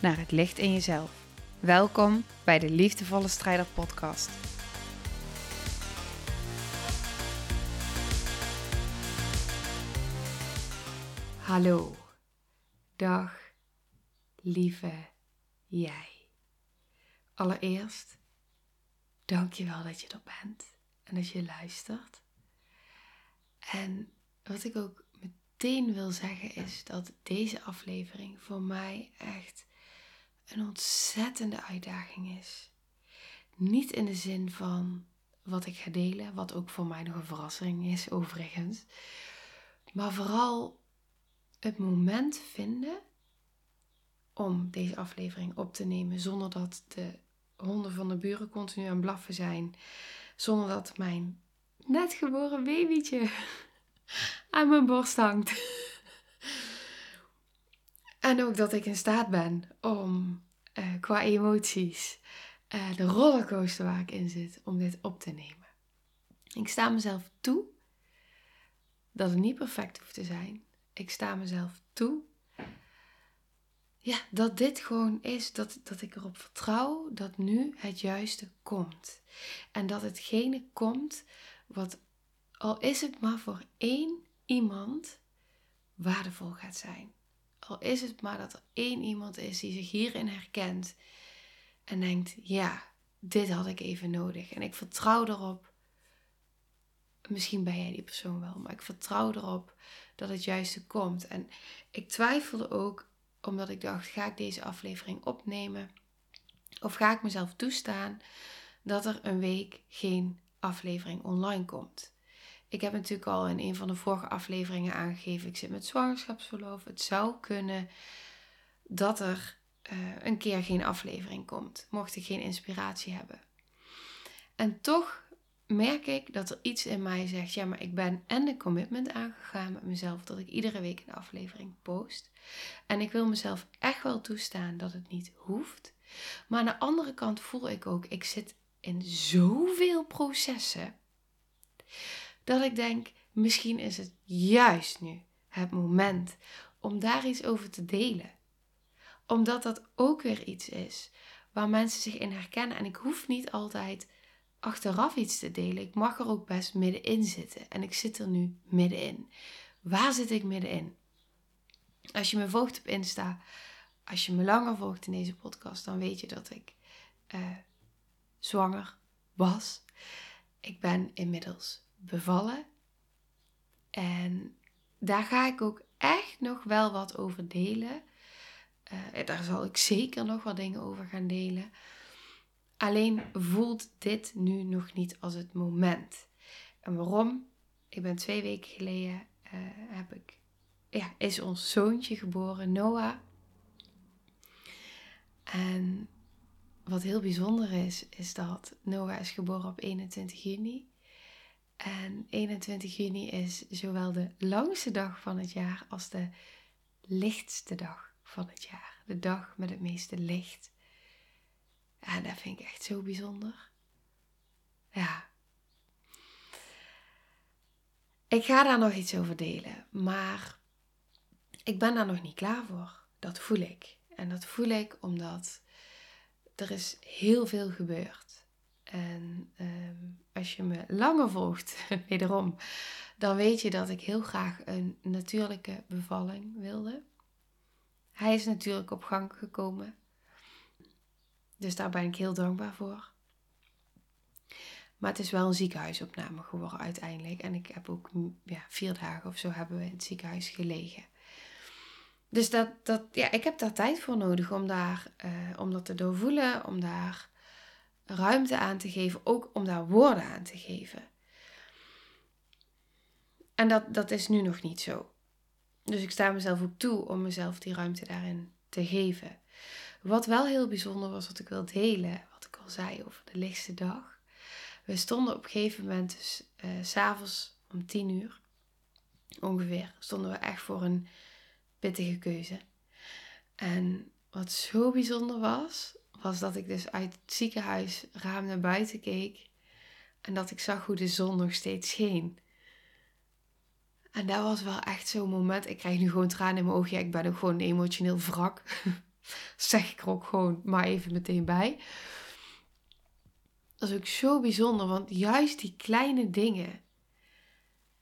naar het licht in jezelf. Welkom bij de Liefdevolle Strijder Podcast. Hallo, dag, lieve jij. Allereerst, dank je wel dat je er bent en dat je luistert. En wat ik ook meteen wil zeggen is dat deze aflevering voor mij echt een ontzettende uitdaging is. Niet in de zin van wat ik ga delen, wat ook voor mij nog een verrassing is overigens. Maar vooral het moment vinden om deze aflevering op te nemen zonder dat de honden van de buren continu aan blaffen zijn. Zonder dat mijn net geboren babytje aan mijn borst hangt. En ook dat ik in staat ben om uh, qua emoties uh, de rollercoaster waar ik in zit, om dit op te nemen. Ik sta mezelf toe dat het niet perfect hoeft te zijn. Ik sta mezelf toe ja, dat dit gewoon is, dat, dat ik erop vertrouw dat nu het juiste komt. En dat hetgene komt wat al is het maar voor één iemand, waardevol gaat zijn. Is het maar dat er één iemand is die zich hierin herkent en denkt: ja, dit had ik even nodig. En ik vertrouw erop. Misschien ben jij die persoon wel, maar ik vertrouw erop dat het juiste komt. En ik twijfelde ook omdat ik dacht: ga ik deze aflevering opnemen? Of ga ik mezelf toestaan dat er een week geen aflevering online komt? Ik heb natuurlijk al in een van de vorige afleveringen aangegeven, ik zit met zwangerschapsverlof. Het zou kunnen dat er uh, een keer geen aflevering komt, mocht ik geen inspiratie hebben. En toch merk ik dat er iets in mij zegt, ja, maar ik ben en de commitment aangegaan met mezelf dat ik iedere week een aflevering post. En ik wil mezelf echt wel toestaan dat het niet hoeft. Maar aan de andere kant voel ik ook, ik zit in zoveel processen dat ik denk, misschien is het juist nu het moment om daar iets over te delen. Omdat dat ook weer iets is waar mensen zich in herkennen. En ik hoef niet altijd achteraf iets te delen. Ik mag er ook best middenin zitten. En ik zit er nu middenin. Waar zit ik middenin? Als je me volgt op Insta, als je me langer volgt in deze podcast, dan weet je dat ik uh, zwanger was. Ik ben inmiddels bevallen. En daar ga ik ook echt nog wel wat over delen. Uh, daar zal ik zeker nog wat dingen over gaan delen. Alleen voelt dit nu nog niet als het moment. En waarom? Ik ben twee weken geleden uh, heb ik, ja, is ons zoontje geboren, Noah. En wat heel bijzonder is, is dat Noah is geboren op 21 juni. En 21 juni is zowel de langste dag van het jaar als de lichtste dag van het jaar. De dag met het meeste licht. En dat vind ik echt zo bijzonder. Ja. Ik ga daar nog iets over delen, maar ik ben daar nog niet klaar voor. Dat voel ik. En dat voel ik omdat er is heel veel gebeurd. En ehm, als je me langer volgt, wederom, dan weet je dat ik heel graag een natuurlijke bevalling wilde. Hij is natuurlijk op gang gekomen. Dus daar ben ik heel dankbaar voor. Maar het is wel een ziekenhuisopname geworden uiteindelijk. En ik heb ook ja, vier dagen of zo hebben we in het ziekenhuis gelegen. Dus dat, dat, ja, ik heb daar tijd voor nodig om, daar, uh, om dat te doorvoelen, om daar ruimte aan te geven, ook om daar woorden aan te geven. En dat, dat is nu nog niet zo. Dus ik sta mezelf ook toe om mezelf die ruimte daarin te geven. Wat wel heel bijzonder was, wat ik wil delen, wat ik al zei over de lichtste dag. We stonden op een gegeven moment, dus uh, s'avonds om tien uur ongeveer, stonden we echt voor een pittige keuze. En wat zo bijzonder was, was dat ik dus uit het ziekenhuis raam naar buiten keek en dat ik zag hoe de zon nog steeds scheen. En dat was wel echt zo'n moment. Ik krijg nu gewoon tranen in mijn ogen. Ja, ik ben ook gewoon emotioneel wrak. zeg ik er ook gewoon maar even meteen bij. Dat is ook zo bijzonder, want juist die kleine dingen,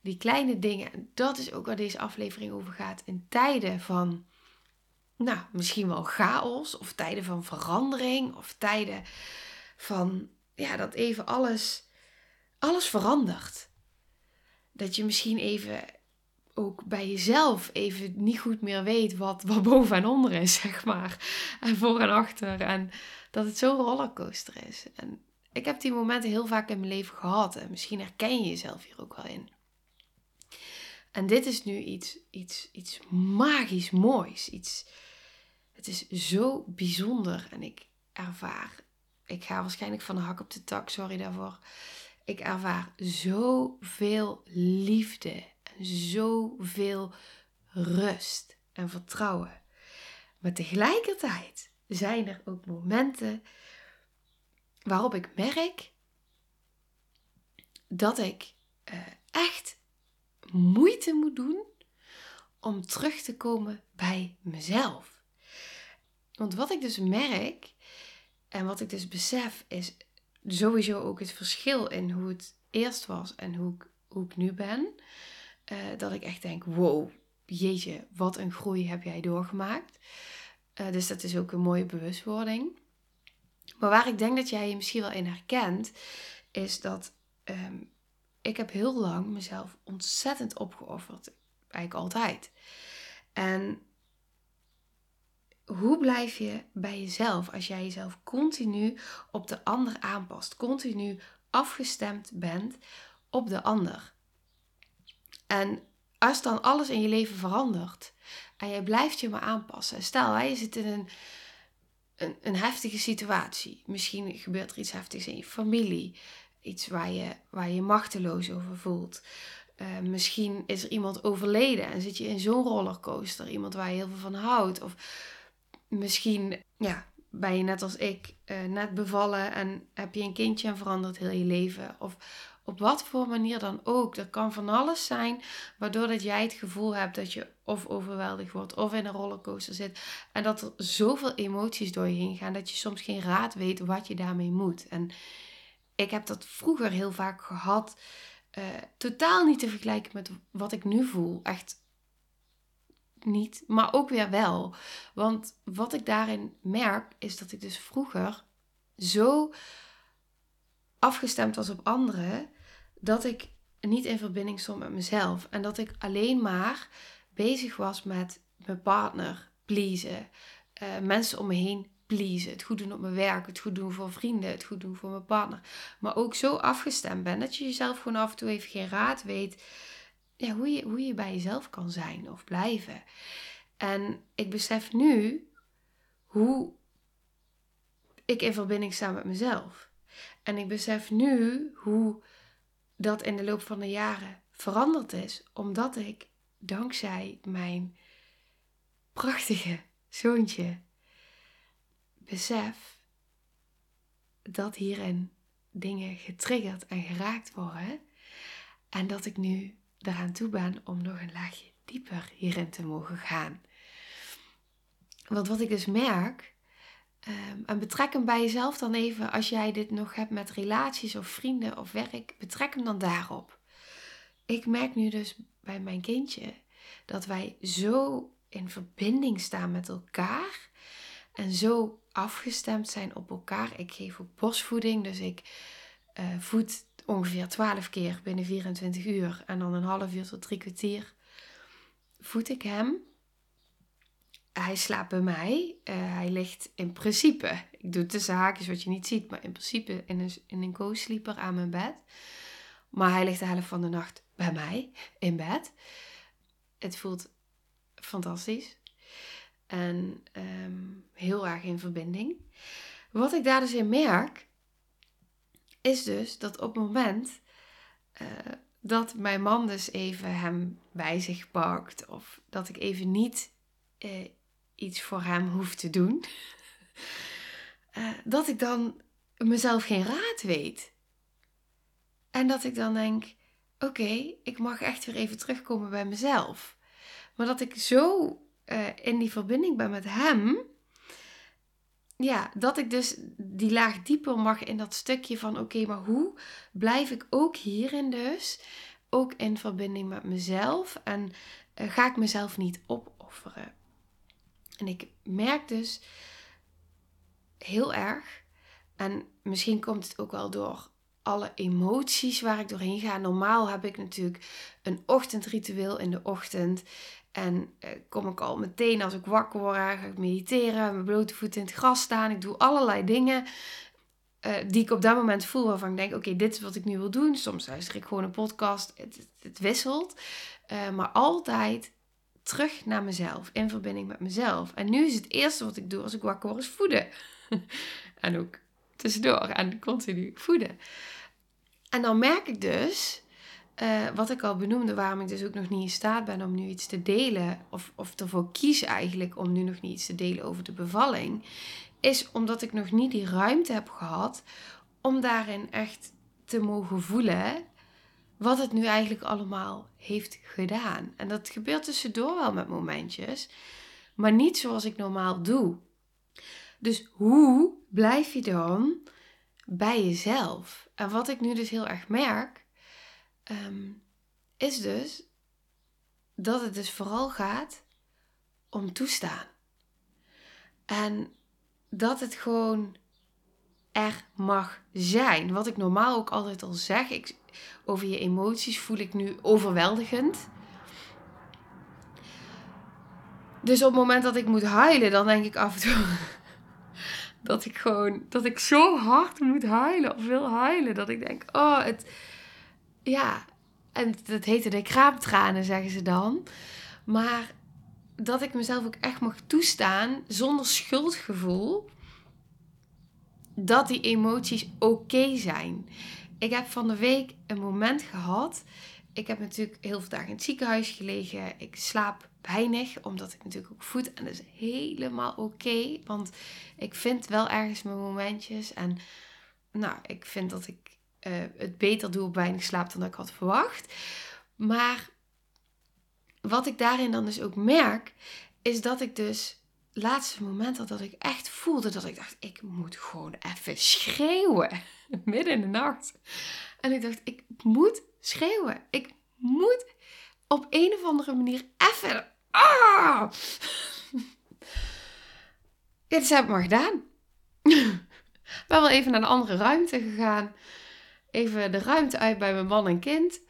die kleine dingen, dat is ook waar deze aflevering over gaat. In tijden van, nou, misschien wel chaos, of tijden van verandering, of tijden van, ja, dat even alles, alles verandert. Dat je misschien even ook bij jezelf even niet goed meer weet wat, wat boven en onder is, zeg maar. En voor en achter. En dat het zo'n rollercoaster is. En ik heb die momenten heel vaak in mijn leven gehad. En misschien herken je jezelf hier ook wel in. En dit is nu iets, iets, iets magisch moois. Iets, het is zo bijzonder. En ik ervaar, ik ga waarschijnlijk van de hak op de tak, sorry daarvoor. Ik ervaar zoveel liefde zoveel rust en vertrouwen. Maar tegelijkertijd zijn er ook momenten waarop ik merk dat ik uh, echt moeite moet doen om terug te komen bij mezelf. Want wat ik dus merk en wat ik dus besef is sowieso ook het verschil in hoe het eerst was en hoe ik, hoe ik nu ben. Eh, dat ik echt denk: wow, jeetje, wat een groei heb jij doorgemaakt. Uh, dus dat is ook een mooie bewustwording. Maar waar ik denk dat jij je misschien wel in herkent, is dat ehm, ik heb heel lang mezelf ontzettend opgeofferd. Eigenlijk altijd. En hoe blijf je bij jezelf als jij jezelf continu op de ander aanpast, continu afgestemd bent op de ander? En als dan alles in je leven verandert en jij blijft je maar aanpassen. Stel, je zit in een, een, een, heftige situatie. Misschien gebeurt er iets heftigs in je familie. Iets waar je waar je machteloos over voelt. Uh, misschien is er iemand overleden en zit je in zo'n rollercoaster. Iemand waar je heel veel van houdt. Of misschien ja, ben je net als ik uh, net bevallen en heb je een kindje en verandert heel je leven. Of op wat voor manier dan ook. Er kan van alles zijn waardoor dat jij het gevoel hebt dat je of overweldigd wordt of in een rollercoaster zit. En dat er zoveel emoties door je heen gaan dat je soms geen raad weet wat je daarmee moet. En ik heb dat vroeger heel vaak gehad. Uh, totaal niet te vergelijken met wat ik nu voel. Echt niet, maar ook weer wel. Want wat ik daarin merk is dat ik dus vroeger zo afgestemd was op anderen dat ik niet in verbinding stond met mezelf. En dat ik alleen maar bezig was met mijn partner pleasen. Uh, mensen om me heen pleasen. Het goed doen op mijn werk. Het goed doen voor vrienden. Het goed doen voor mijn partner. Maar ook zo afgestemd ben dat je jezelf gewoon af en toe even geen raad weet. Ja, hoe, je, hoe je bij jezelf kan zijn of blijven. En ik besef nu hoe ik in verbinding sta met mezelf. En ik besef nu hoe dat in de loop van de jaren veranderd is, omdat ik dankzij mijn prachtige zoontje besef dat hierin dingen getriggerd en geraakt worden en dat ik nu eraan toe ben om nog een laagje dieper hierin te mogen gaan. Want wat ik dus merk, Um, en betrek hem bij jezelf dan even, als jij dit nog hebt met relaties of vrienden of werk, betrek hem dan daarop. Ik merk nu dus bij mijn kindje dat wij zo in verbinding staan met elkaar en zo afgestemd zijn op elkaar. Ik geef ook bosvoeding, dus ik uh, voed ongeveer 12 keer binnen 24 uur en dan een half uur tot drie kwartier voed ik hem hij slaapt bij mij. Uh, hij ligt in principe, ik doe tussen haakjes wat je niet ziet, maar in principe in een, in een co-sleeper aan mijn bed. Maar hij ligt de helft van de nacht bij mij in bed. Het voelt fantastisch. en ehm, heel erg in verbinding. Wat ik daar dus in merk, is dus dat op het moment uh, dat mijn man dus even hem bij zich pakt, of dat ik even niet uh, iets voor hem hoef te doen, uh, dat ik dan mezelf geen raad weet. En dat ik dan denk: oké, ik mag echt weer even terugkomen bij mezelf. Maar dat ik zo in die verbinding ben met hem. Ja, dat ik dus die laag dieper mag in dat stukje van oké, maar hoe blijf ik ook hierin dus, ook in verbinding met mezelf en uh, ga ik mezelf niet opofferen. En ik merk dus heel erg, en misschien komt het ook wel door alle emoties waar ik doorheen ga. Normaal heb ik natuurlijk een ochtendritueel in de ochtend. En eh, kom ik al meteen als ik wakker word, ga ik mediteren, mijn blote voeten in het gras staan. Ik doe allerlei dingen uh, die ik op dat moment voel waarvan ik denk, oké, dit is wat ik nu wil doen. Soms luister ik gewoon een podcast, het, het, wisselt. Uh, maar altijd terug naar mezelf, in verbinding met mezelf. En nu is het eerste wat ik doe als ik wakker word, is voeden. en ook tussendoor en continu voeden. En dan merk ik dus, uh, wat ik al benoemde, waarom ik dus ook nog niet in staat ben om nu iets te delen, of, of ervoor kies eigenlijk om nu nog niet iets te delen over de bevalling, is omdat ik nog niet die ruimte heb gehad om daarin echt te mogen voelen wat het nu eigenlijk allemaal heeft gedaan. En dat gebeurt tussendoor wel met momentjes, maar niet zoals ik normaal doe. Dus hoe blijf je dan bij jezelf? En wat ik nu dus heel erg merk, Ehm, is dus dat het dus vooral gaat om toestaan. En dat het gewoon er mag zijn. Wat ik normaal ook altijd al zeg, ik, over je emoties voel ik nu overweldigend. Dus op het moment dat ik moet huilen, dan denk ik af en toe dat ik gewoon, dat ik zo hard moet huilen of wil huilen. Dat ik denk, oh, het, ja, en dat heette de kraamtranen, zeggen ze dan. Maar dat ik mezelf ook echt mag toestaan, zonder schuldgevoel, dat die emoties oké zijn. Ik heb van de week een moment gehad. Ik heb natuurlijk heel veel dagen in het ziekenhuis gelegen. Ik slaap weinig, omdat ik natuurlijk ook voed. En dat is helemaal oké, want ik vind wel ergens mijn momentjes. En nou, ik vind dat ik uh, het beter doe op weinig slaap dan ik had verwacht. Maar wat ik daarin dan dus ook merk, is dat ik dus laatste moment had dat ik echt voelde dat ik dacht, ik moet gewoon even schreeuwen. Midden in de nacht. En ik dacht, ik moet schreeuwen. Ik moet op een of andere manier even. Ah! Ja, dus heb maar gedaan. Ben wel even naar een andere ruimte gegaan even de ruimte uit bij mijn man en kind.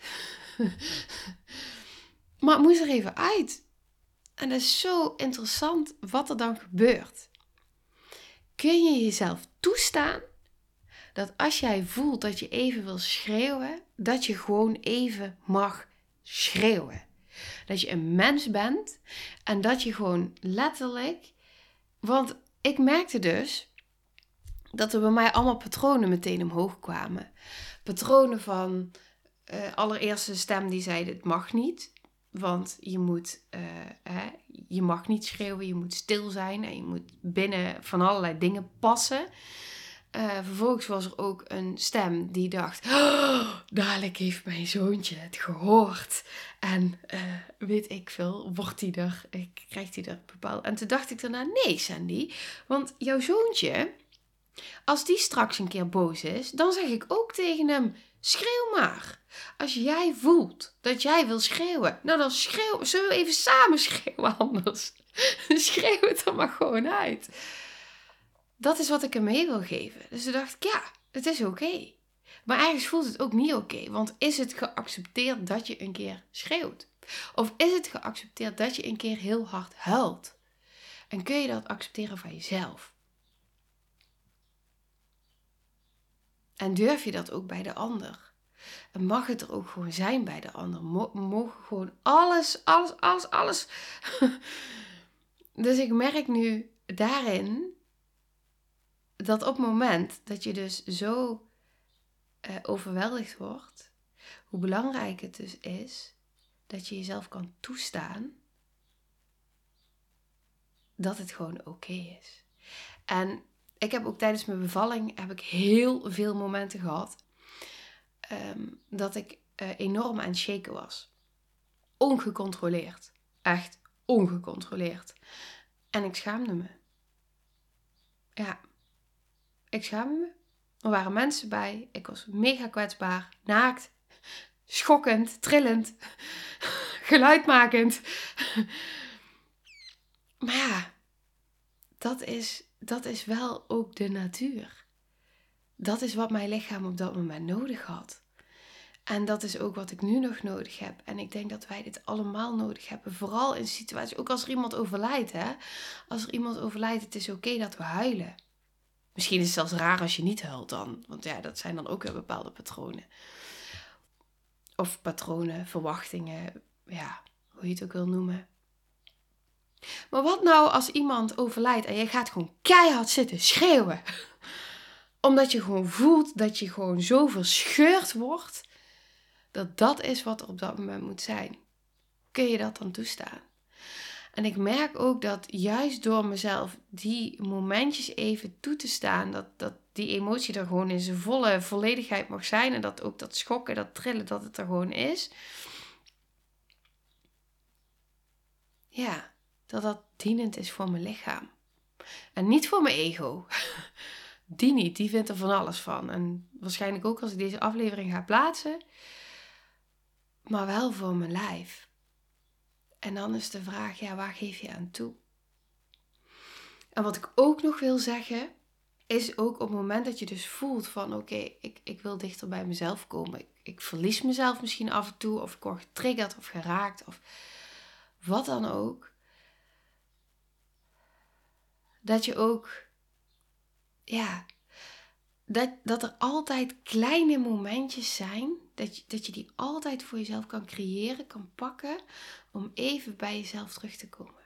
maar het moest er even uit. En het is zo interessant wat er dan gebeurt. Kun je jezelf toestaan dat als jij voelt dat je even wil schreeuwen, dat je gewoon even mag schreeuwen. Dat je een mens bent en dat je gewoon letterlijk. Want ik merkte dus dat er bij mij allemaal patronen meteen omhoog kwamen patronen van uh, allereerste stem die zei: het mag niet. Want je moet, uh, hè, je mag niet schreeuwen, je moet stil zijn en je moet binnen van allerlei dingen passen. Uh, vervolgens was er ook een stem die dacht: oh, dadelijk heeft mijn zoontje het gehoord. En weet ik veel, wordt hij er, krijgt hij er bepaald. En toen dacht ik daarna: nee, Sandy, want jouw zoontje, als die straks een keer boos is, dan zeg ik ook tegen hem: schreeuw maar. Als jij voelt dat jij wil schreeuwen, nou dan schreeuw. Zullen we even samen schreeuwen anders? schreeuw het er maar gewoon uit. Dat is wat ik hem mee wil geven. Dus toen dacht ik: ja, het is oké. Maar ergens voelt het ook niet oké. want is het geaccepteerd dat je een keer schreeuwt? Of is het geaccepteerd dat je een keer heel hard huilt? En kun je dat accepteren van jezelf? En durf je dat ook bij de ander? Mag het er ook gewoon zijn bij de ander? Mogen gewoon alles, alles, alles, alles dus ik merk nu daarin dat op het moment dat je dus zo uh, overweldigd wordt, hoe belangrijk het dus is dat je jezelf kan toestaan dat het gewoon oké is. En ik heb ook tijdens mijn bevalling heb ik heel veel momenten gehad ehm, dat ik uh, enorm aan het shaken was. Ongecontroleerd. Echt ongecontroleerd. En ik schaamde me. Ja, ik schaamde me. Er waren mensen bij. Ik was mega kwetsbaar, naakt, schokkend, trillend, geluidmakend. Maar ja, dat is, dat is wel ook de natuur. Dat is wat mijn lichaam op dat moment nodig had. En dat is ook wat ik nu nog nodig heb. En ik denk dat wij dit allemaal nodig hebben. Vooral in situaties, ook als er iemand overlijdt. Hè? Als er iemand overlijdt, het is oké dat we huilen. Misschien is het zelfs raar als je niet huilt dan. Want ja, dat zijn dan ook weer bepaalde patronen. Of patronen, verwachtingen. Ja, hoe je het ook wil noemen. Maar wat nou als iemand overlijdt en je gaat gewoon keihard zitten schreeuwen? Omdat je gewoon voelt dat je gewoon zo verscheurd wordt. Dat dat is wat er op dat moment moet zijn. Kun je dat dan toestaan? En ik merk ook dat juist door mezelf die momentjes even toe te staan, dat, dat die emotie er gewoon in zijn volle volledigheid mag zijn. En dat ook dat schokken, dat trillen, dat het er gewoon is. Ja, dat dat dienend is voor mijn lichaam. En niet voor mijn ego. Die niet, die vindt er van alles van. En waarschijnlijk ook als ik deze aflevering ga plaatsen. Maar wel voor mijn lijf. En dan is de vraag, ja, waar geef je aan toe? En wat ik ook nog wil zeggen, is ook op het moment dat je dus voelt van oké, ik, ik wil dichter bij mezelf komen. Ik, ik verlies mezelf misschien af en toe, of ik word getriggerd of geraakt, of wat dan ook dat je ook, ja, dat, dat er altijd kleine momentjes zijn, dat je, dat je die altijd voor jezelf kan creëren, kan pakken, om even bij jezelf terug te komen.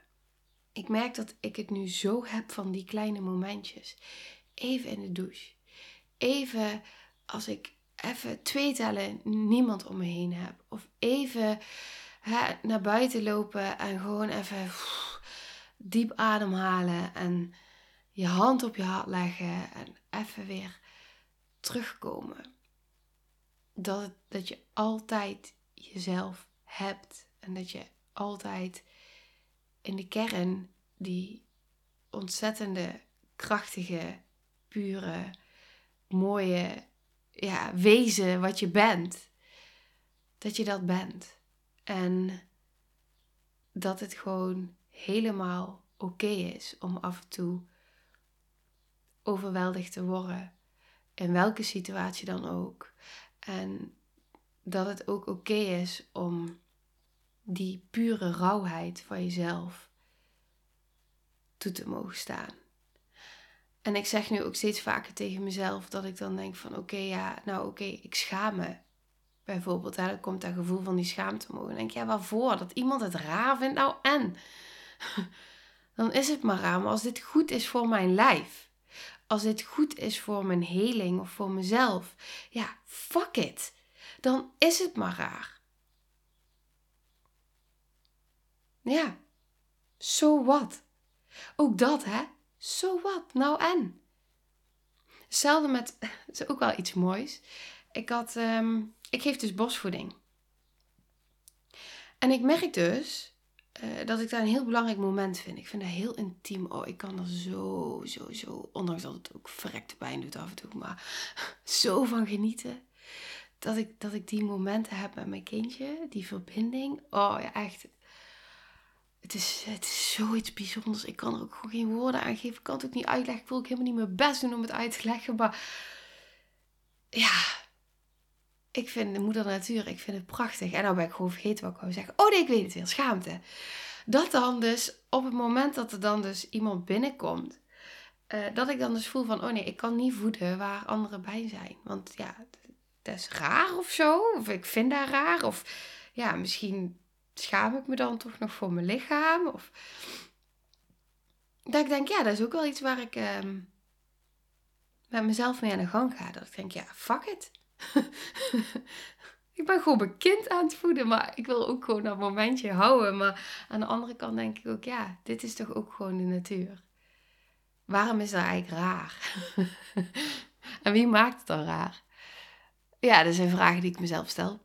Ik merk dat ik het nu zo heb van die kleine momentjes. Even in de douche. Even als ik even twee tellen niemand om me heen heb. Of even hè, naar buiten lopen en gewoon even diep ademhalen en je hand op je hart leggen en even weer terugkomen. Dat, dat je altijd jezelf hebt en dat je altijd in de kern die ontzettende, krachtige, pure, mooie ja, wezen wat je bent, dat je dat bent. En dat het gewoon helemaal oké is om af en toe overweldigd te worden. In welke situatie dan ook. En dat het ook oké is om die pure rauwheid van jezelf toe te mogen staan. En ik zeg nu ook steeds vaker tegen mezelf dat ik dan denk van oké, ja, nou oké, ik schaam me. Bijvoorbeeld, hè, dan komt dat gevoel van die schaamte omhoog. En denk je, ja, waarvoor? Dat iemand het raar vindt? Nou, en? dan is het maar raar. Maar als dit goed is voor mijn lijf, als dit goed is voor mijn heling of voor mezelf, ja, fuck it. Dan is het maar raar. Ja, so what? Ook dat, hè? So? Nou en? Hetzelfde met, dat is ook wel iets moois. Ik had, um, ik geef dus bosvoeding. En ik merk dus uh, dat ik daar een heel belangrijk moment vind. Ik vind dat heel intiem. Oh, ik kan er zo, zo, zo, ondanks dat het ook verrekte pijn doet af en toe, maar zo van genieten. Dat ik, dat ik die momenten heb met mijn kindje, die verbinding. Oh ja, echt. Het is, het is zoiets bijzonders. Ik kan er ook gewoon geen woorden aan geven. Ik kan het ook niet uitleggen. Ik wil ook helemaal niet mijn best doen om het uit te leggen. Maar ja, ik vind de moeder natuur, ik vind het prachtig. En nou ben ik gewoon vergeten wat ik wou zeggen. Oh nee, ik weet het weer, schaamte. Dat dan dus, op het moment dat er dan dus iemand binnenkomt, uh, dat ik dan dus voel van, oh nee, ik kan niet voeden waar anderen bij zijn. Want ja, dat is raar of zo. Of ik vind dat raar. Of ja, misschien schaam ik me dan toch nog voor mijn lichaam. Of dat ik denk, ja, dat is ook wel iets waar ik ehm, met mezelf mee aan de gang ga. Dat ik denk, ja, fuck it. ik ben gewoon mijn kind aan het voeden, maar ik wil ook gewoon dat momentje houden. Maar aan de andere kant denk ik ook, ja, dit is toch ook gewoon de natuur. Waarom is dat eigenlijk raar? en wie maakt het dan raar? Ja, dat zijn vragen die ik mezelf stel.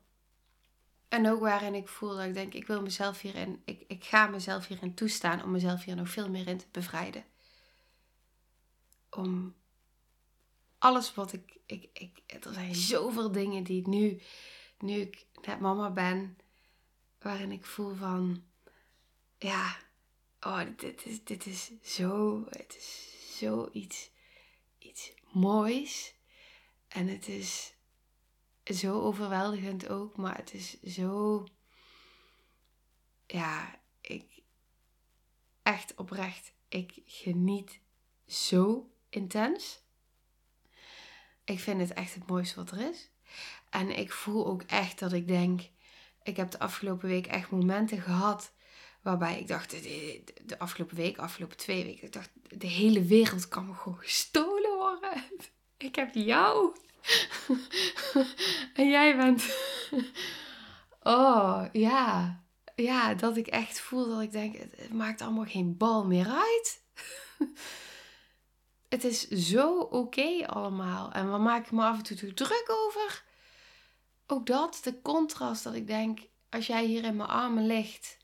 En ook waarin ik voel dat ik denk, ik wil mezelf hierin, ik, ik ga mezelf hierin toestaan om mezelf hier nog veel meer in te bevrijden. Om alles wat ik, ik, ik er zijn zoveel dingen die ik nu, nu ik net mama ben, waarin ik voel van, ja, oh, dit is, dit is zo, het is zoiets iets moois. En het is zo overweldigend ook, maar het is zo. Ja, ik. Echt oprecht. Ik geniet zo intens. Ik vind het echt het mooiste wat er is. En ik voel ook echt dat ik denk. Ik heb de afgelopen week echt momenten gehad. Waarbij ik dacht, de, afgelopen week, afgelopen twee weken, ik dacht, de hele wereld kan me gewoon gestolen worden. Ik heb jou. en jij bent. oh, ja. Ja, dat ik echt voel dat ik denk, het maakt allemaal geen bal meer uit. Het is zo oké allemaal. En waar maak ik me af en toe druk over? Ook dat, de contrast dat ik denk, als jij hier in mijn armen ligt,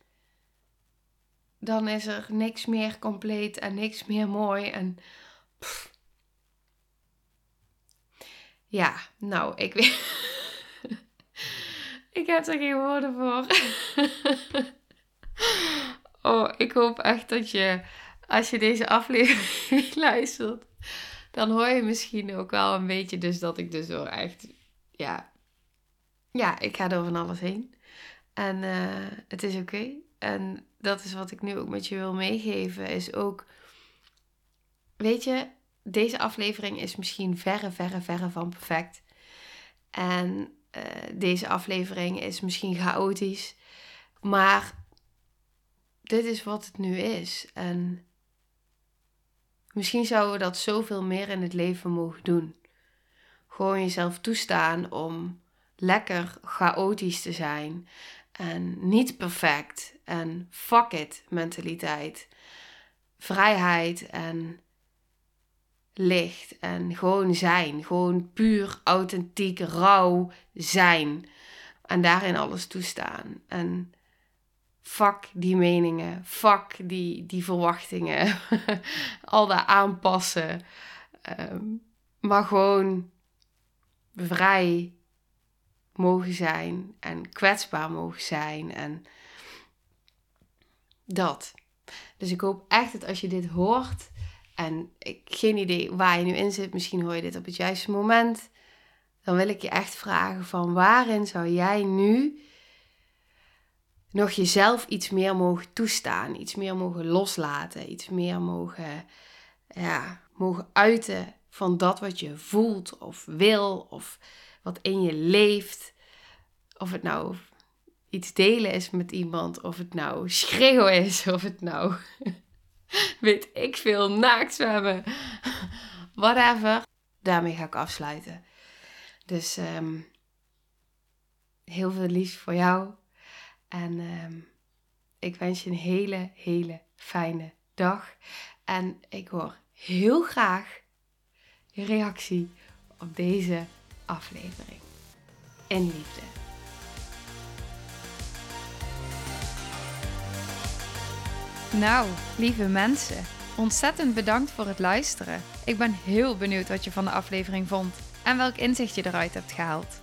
dan is er niks meer compleet en niks meer mooi. En Ja, nou, ik weet. ik heb er geen woorden voor. oh, ik hoop echt dat je, als je deze aflevering luistert, dan hoor je misschien ook wel een beetje dus dat ik dus wel echt, ja, ja, ik ga door van alles heen. En uh, het is oké. En dat is wat ik nu ook met je wil meegeven, is ook, weet je, deze aflevering is misschien verre, verre, verre van perfect. En uh, deze aflevering is misschien chaotisch. Maar dit is wat het nu is. En misschien zouden we dat zoveel meer in het leven mogen doen. Gewoon jezelf toestaan om lekker chaotisch te zijn. En niet perfect. En fuck it mentaliteit. Vrijheid en licht en gewoon zijn. Gewoon puur, authentiek, rauw zijn. En daarin alles toestaan. En fuck die meningen, fuck die, die verwachtingen, al dat aanpassen. Ehm, maar gewoon vrij mogen zijn en kwetsbaar mogen zijn en dat. Dus ik hoop echt dat als je dit hoort, en ik geen idee waar je nu in zit. Misschien hoor je dit op het juiste moment. Dan wil ik je echt vragen van waarin zou jij nu nog jezelf iets meer mogen toestaan, iets meer mogen loslaten, iets meer mogen, ja, mogen uiten van dat wat je voelt of wil of wat in je leeft. Of het nou iets delen is met iemand, of het nou schreeuwen is, of het nou weet ik veel, naakt zwemmen. Whatever. Daarmee ga ik afsluiten. Dus ehm, heel veel liefs voor jou. En ehm, ik wens je een hele, hele fijne dag. En ik hoor heel graag je reactie op deze aflevering. In liefde. Nou, lieve mensen, ontzettend bedankt voor het luisteren. Ik ben heel benieuwd wat je van de aflevering vond en welk inzicht je eruit hebt gehaald.